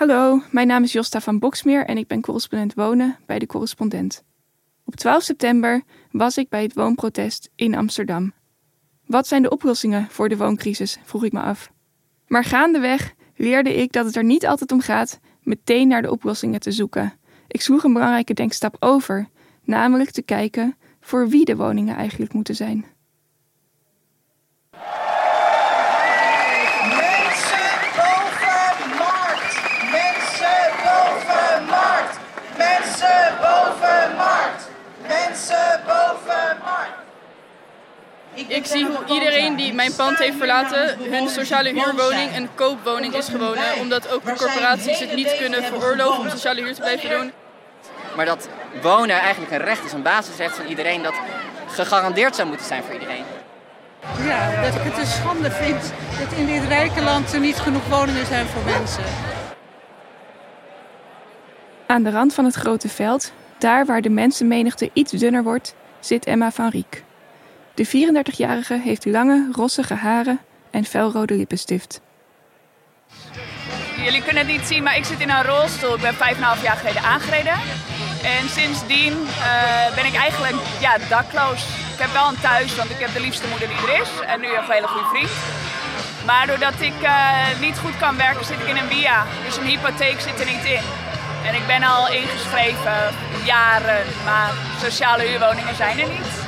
Hallo, mijn naam is Josta van Boksmeer en ik ben correspondent wonen bij de correspondent. Op 12 september was ik bij het woonprotest in Amsterdam. Wat zijn de oplossingen voor de wooncrisis, vroeg ik me af. Maar gaandeweg leerde ik dat het er niet altijd om gaat meteen naar de oplossingen te zoeken. Ik sloeg een belangrijke denkstap over, namelijk te kijken voor wie de woningen eigenlijk moeten zijn. Mensen boven markt. Mensen boven markt. Mensen boven markt. Mensen boven markt. Ik zie hoe iedereen die mijn pand heeft verlaten hun sociale huurwoning een koopwoning is gewonnen. Omdat ook de corporaties het niet kunnen veroorloven om sociale huur te blijven doen. Maar dat wonen eigenlijk een recht is, een basisrecht van iedereen, dat gegarandeerd zou moeten zijn voor iedereen. Ja, dat ik het een schande vind dat in dit rijke land er niet genoeg woningen zijn voor mensen. Aan de rand van het grote veld, daar waar de mensenmenigte iets dunner wordt, zit Emma van Riek. De 34-jarige heeft lange, rossige haren en felrode lippenstift. Jullie kunnen het niet zien, maar ik zit in een rolstoel. Ik ben 5,5 jaar geleden aangereden. En sindsdien eh, ben ik eigenlijk ja, dakloos. Ik heb wel een thuis, want ik heb de liefste moeder die er is. En nu een hele goede vriend. Maar doordat ik eh, niet goed kan werken, zit ik in een via. Dus een hypotheek zit er niet in. En ik ben al ingeschreven jaren, maar sociale huurwoningen zijn er niet.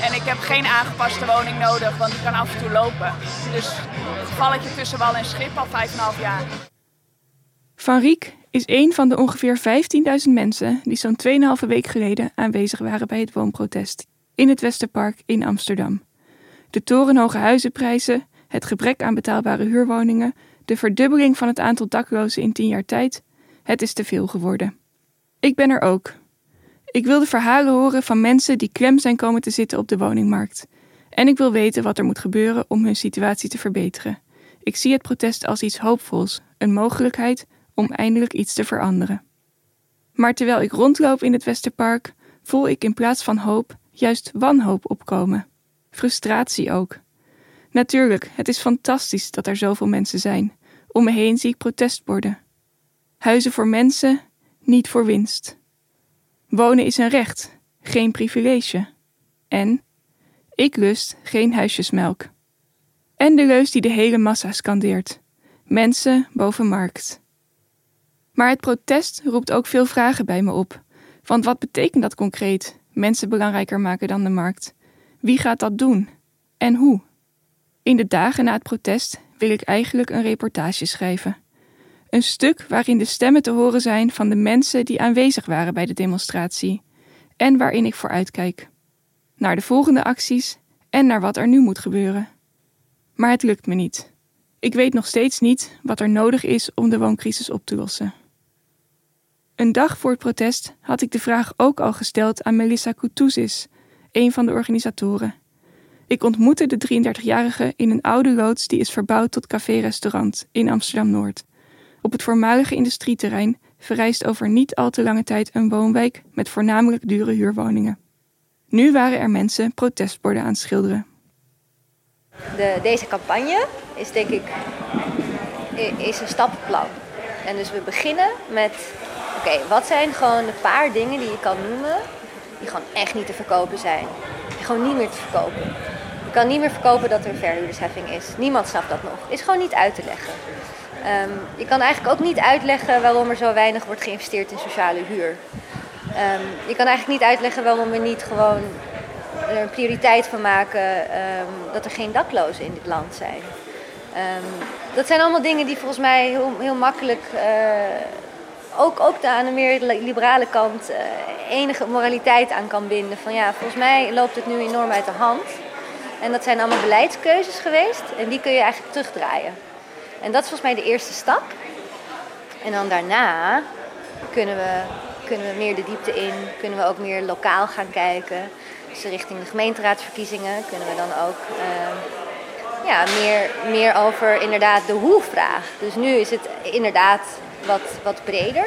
En ik heb geen aangepaste woning nodig, want ik kan af en toe lopen. Dus valletje tussen wal en schip al 5,5 jaar. Van Riek is een van de ongeveer 15.000 mensen die zo'n 2,5 week geleden aanwezig waren bij het woonprotest in het Westerpark in Amsterdam. De torenhoge huizenprijzen, het gebrek aan betaalbare huurwoningen, de verdubbeling van het aantal daklozen in 10 jaar tijd, het is te veel geworden. Ik ben er ook. Ik wil de verhalen horen van mensen die klem zijn komen te zitten op de woningmarkt. En ik wil weten wat er moet gebeuren om hun situatie te verbeteren. Ik zie het protest als iets hoopvols, een mogelijkheid om eindelijk iets te veranderen. Maar terwijl ik rondloop in het Westerpark, voel ik in plaats van hoop juist wanhoop opkomen. Frustratie ook. Natuurlijk, het is fantastisch dat er zoveel mensen zijn. Om me heen zie ik protestborden. Huizen voor mensen, niet voor winst. Wonen is een recht, geen privilege. En ik lust geen huisjesmelk. En de leus die de hele massa scandeert: mensen boven markt. Maar het protest roept ook veel vragen bij me op. Want wat betekent dat concreet? Mensen belangrijker maken dan de markt. Wie gaat dat doen? En hoe? In de dagen na het protest wil ik eigenlijk een reportage schrijven. Een stuk waarin de stemmen te horen zijn van de mensen die aanwezig waren bij de demonstratie en waarin ik vooruitkijk. Naar de volgende acties en naar wat er nu moet gebeuren. Maar het lukt me niet. Ik weet nog steeds niet wat er nodig is om de wooncrisis op te lossen. Een dag voor het protest had ik de vraag ook al gesteld aan Melissa Koutousis, een van de organisatoren. Ik ontmoette de 33-jarige in een oude loods die is verbouwd tot café-restaurant in Amsterdam-Noord. Op het voormalige industrieterrein verrijst over niet al te lange tijd een woonwijk met voornamelijk dure huurwoningen. Nu waren er mensen protestborden aan het schilderen. De, deze campagne is denk ik is een stappenplan. En dus we beginnen met, oké, wat zijn gewoon een paar dingen die je kan noemen die gewoon echt niet te verkopen zijn. Die gewoon niet meer te verkopen. Je kan niet meer verkopen dat er een verhuurdersheffing is. Niemand snapt dat nog. Is gewoon niet uit te leggen. Um, je kan eigenlijk ook niet uitleggen waarom er zo weinig wordt geïnvesteerd in sociale huur. Um, je kan eigenlijk niet uitleggen waarom we niet gewoon er een prioriteit van maken um, dat er geen daklozen in dit land zijn. dat zijn allemaal dingen die volgens mij heel, heel makkelijk, uh, ook, ook aan de meer liberale kant, uh, enige moraliteit aan kan binden. Van ja, volgens mij loopt het nu enorm uit de hand. En dat zijn allemaal beleidskeuzes geweest en die kun je eigenlijk terugdraaien. En dat is volgens mij de eerste stap. En dan daarna kunnen we, kunnen we meer de diepte in, kunnen we ook meer lokaal gaan kijken. Dus richting de gemeenteraadsverkiezingen kunnen we dan ook uh, ja, meer, meer over inderdaad de hoe-vraag. Dus nu is het inderdaad wat, wat breder.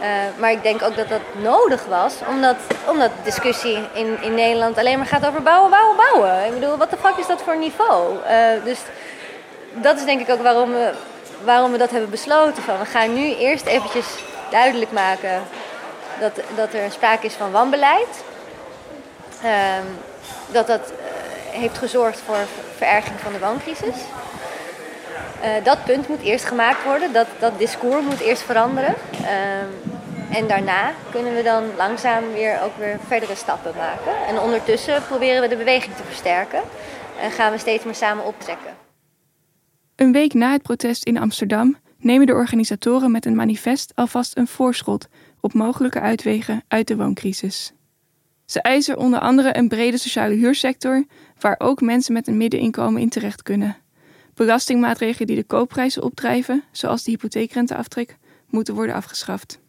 Uh, maar ik denk ook dat dat nodig was, omdat, omdat de discussie in, in Nederland alleen maar gaat over bouwen, bouwen, bouwen. Ik bedoel, wat de fuck is dat voor niveau? Uh, dus dat is denk ik ook waarom we waarom we dat hebben besloten. Van we gaan nu eerst eventjes duidelijk maken dat, dat er sprake is van wanbeleid. Ehm, dat dat eh, heeft gezorgd voor vererging van de wooncrisis. Eh, dat punt moet eerst gemaakt worden, dat, dat discours moet eerst veranderen. Ehm, en daarna kunnen we dan langzaam weer ook weer verdere stappen maken. En ondertussen proberen we de beweging te versterken en gaan we steeds meer samen optrekken. Een week na het protest in Amsterdam nemen de organisatoren met een manifest alvast een voorschot op mogelijke uitwegen uit de wooncrisis. Ze eisen onder andere een brede sociale huursector, waar ook mensen met een middeninkomen in terecht kunnen. Belastingmaatregelen die de koopprijzen opdrijven, zoals de hypotheekrenteaftrek, moeten worden afgeschaft.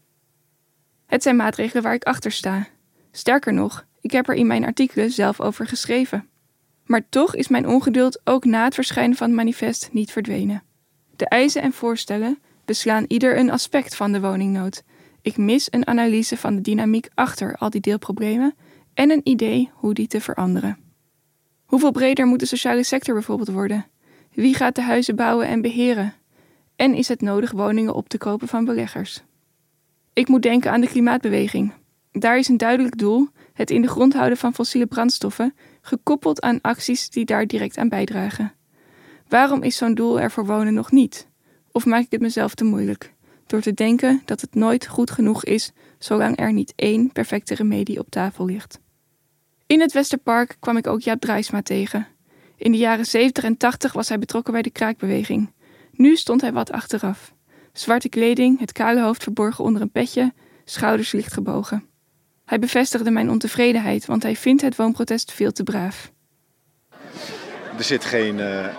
Het zijn maatregelen waar ik achter sta. Sterker nog, ik heb er in mijn artikelen zelf over geschreven. Maar toch is mijn ongeduld ook na het verschijnen van het manifest niet verdwenen. De eisen en voorstellen beslaan ieder een aspect van de woningnood. Ik mis een analyse van de dynamiek achter al die deelproblemen en een idee hoe die te veranderen. Hoeveel breder moet de sociale sector bijvoorbeeld worden? Wie gaat de huizen bouwen en beheren? En is het nodig woningen op te kopen van beleggers? Ik moet denken aan de klimaatbeweging. Daar is een duidelijk doel: het in de grond houden van fossiele brandstoffen, gekoppeld aan acties die daar direct aan bijdragen. Waarom is zo'n doel er voor wonen nog niet? Of maak ik het mezelf te moeilijk? Door te denken dat het nooit goed genoeg is zolang er niet één perfecte remedie op tafel ligt. In het Westerpark kwam ik ook Jaap Drijsma tegen. In de jaren 70 en 80 was hij betrokken bij de kraakbeweging. Nu stond hij wat achteraf. Zwarte kleding, het kale hoofd verborgen onder een petje, schouders licht gebogen. Hij bevestigde mijn ontevredenheid, want hij vindt het woonprotest veel te braaf. Er zit geen, uh, er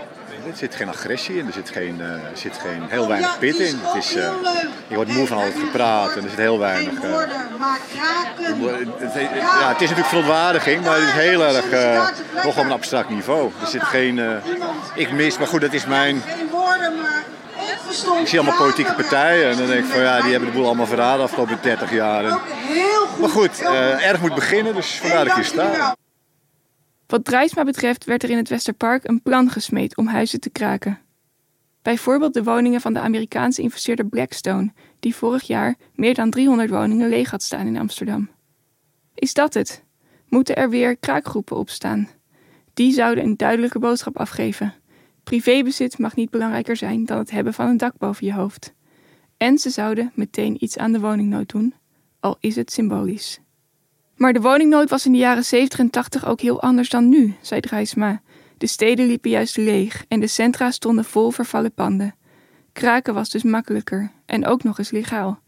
zit geen agressie in, er zit, geen, uh, er zit geen, heel weinig pit in. Het is, uh, je wordt moe van al het gepraat en er zit heel weinig... Het, ja, het is natuurlijk verontwaardiging, maar het is heel erg nog op een abstract niveau. Er zit geen... ik mis, maar goed, dat is mijn ik zie allemaal politieke partijen en dan denk ik van ja, die hebben de boel allemaal verraden de afgelopen 30 jaar. Maar goed, uh, erg moet beginnen, dus vandaar dat ik hier sta. Wat Drijsma betreft werd er in het Westerpark een plan gesmeed om huizen te kraken. Bijvoorbeeld de woningen van de Amerikaanse investeerder Blackstone, die vorig jaar meer dan 300 woningen leeg had staan in Amsterdam. Is dat het? Moeten er weer kraakgroepen opstaan? Die zouden een duidelijke boodschap afgeven. Privébezit mag niet belangrijker zijn dan het hebben van een dak boven je hoofd. En ze zouden meteen iets aan de woningnood doen, al is het symbolisch. Maar de woningnood was in de jaren 70 en 80 ook heel anders dan nu, zei Drijsma. De steden liepen juist leeg en de centra stonden vol vervallen panden. Kraken was dus makkelijker en ook nog eens legaal.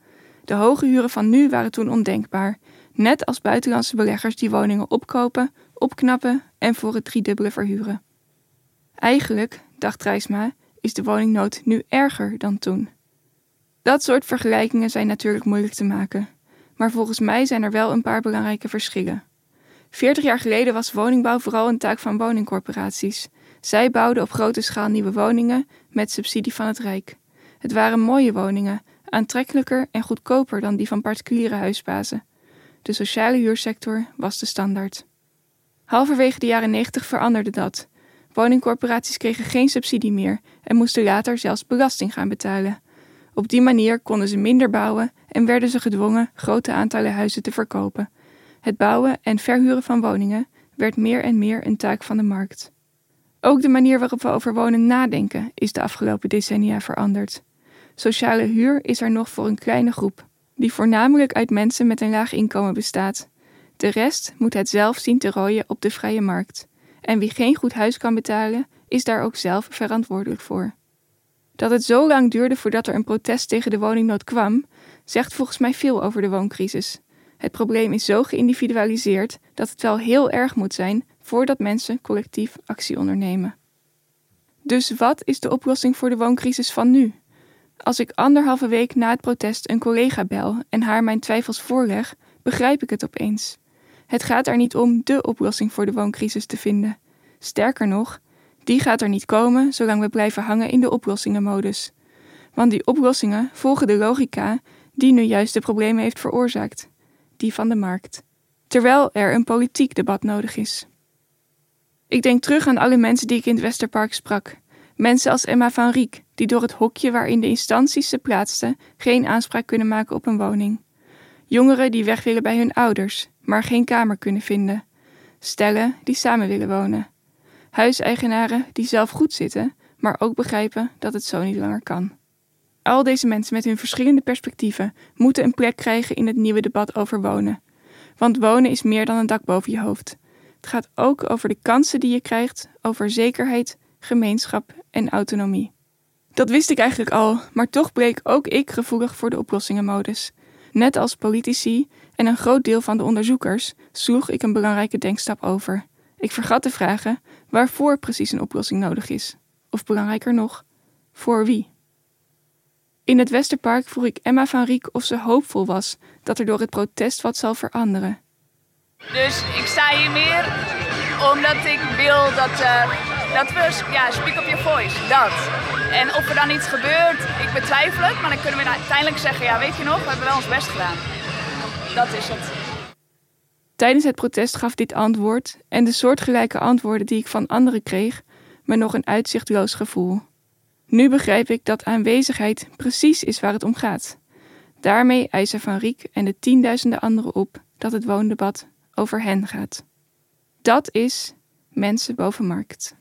De hoge huren van nu waren toen ondenkbaar, net als buitenlandse beleggers die woningen opkopen, opknappen en voor het driedubbele verhuren. Eigenlijk, dacht Rijsma, is de woningnood nu erger dan toen. Dat soort vergelijkingen zijn natuurlijk moeilijk te maken, maar volgens mij zijn er wel een paar belangrijke verschillen. 40 jaar geleden was woningbouw vooral een taak van woningcorporaties. Zij bouwden op grote schaal nieuwe woningen met subsidie van het Rijk. Het waren mooie woningen, aantrekkelijker en goedkoper dan die van particuliere huisbazen. De sociale huursector was de standaard. Halverwege de jaren 90 veranderde dat Woningcorporaties kregen geen subsidie meer en moesten later zelfs belasting gaan betalen. Op die manier konden ze minder bouwen en werden ze gedwongen grote aantallen huizen te verkopen. Het bouwen en verhuren van woningen werd meer en meer een taak van de markt. Ook de manier waarop we over wonen nadenken is de afgelopen decennia veranderd. Sociale huur is er nog voor een kleine groep, die voornamelijk uit mensen met een laag inkomen bestaat. De rest moet het zelf zien te rooien op de vrije markt. En wie geen goed huis kan betalen, is daar ook zelf verantwoordelijk voor. Dat het zo lang duurde voordat er een protest tegen de woningnood kwam, zegt volgens mij veel over de wooncrisis. Het probleem is zo geïndividualiseerd dat het wel heel erg moet zijn voordat mensen collectief actie ondernemen. Dus wat is de oplossing voor de wooncrisis van nu? Als ik anderhalve week na het protest een collega bel en haar mijn twijfels voorleg, begrijp ik het opeens. Het gaat er niet om de oplossing voor de wooncrisis te vinden. Sterker nog, die gaat er niet komen zolang we blijven hangen in de oplossingenmodus. Want die oplossingen volgen de logica die nu juist de problemen heeft veroorzaakt, die van de markt. Terwijl er een politiek debat nodig is. Ik denk terug aan alle mensen die ik in het Westerpark sprak. Mensen als Emma van Riek, die door het hokje waarin de instanties ze plaatsten geen aanspraak kunnen maken op een woning. Jongeren die weg willen bij hun ouders, maar geen kamer kunnen vinden. Stellen die samen willen wonen. Huiseigenaren die zelf goed zitten, maar ook begrijpen dat het zo niet langer kan. Al deze mensen met hun verschillende perspectieven moeten een plek krijgen in het nieuwe debat over wonen. Want wonen is meer dan een dak boven je hoofd. Het gaat ook over de kansen die je krijgt, over zekerheid, gemeenschap en autonomie. Dat wist ik eigenlijk al, maar toch bleek ook ik gevoelig voor de oplossingenmodus. Net als politici en een groot deel van de onderzoekers sloeg ik een belangrijke denkstap over. Ik vergat te vragen waarvoor precies een oplossing nodig is. Of belangrijker nog, voor wie? In het Westerpark vroeg ik Emma van Riek of ze hoopvol was dat er door het protest wat zal veranderen. Dus ik sta hier meer omdat ik wil dat, uh, dat we, ja, speak up your voice, dat. En of er dan iets gebeurt, ik betwijfel het, maar dan kunnen we uiteindelijk zeggen, ja weet je nog, we hebben wel ons best gedaan. Dat is het. Tijdens het protest gaf dit antwoord en de soortgelijke antwoorden die ik van anderen kreeg me nog een uitzichtloos gevoel. Nu begrijp ik dat aanwezigheid precies is waar het om gaat. Daarmee eisen Van Riek en de tienduizenden anderen op dat het woondebat over hen gaat. Dat is mensen boven markt.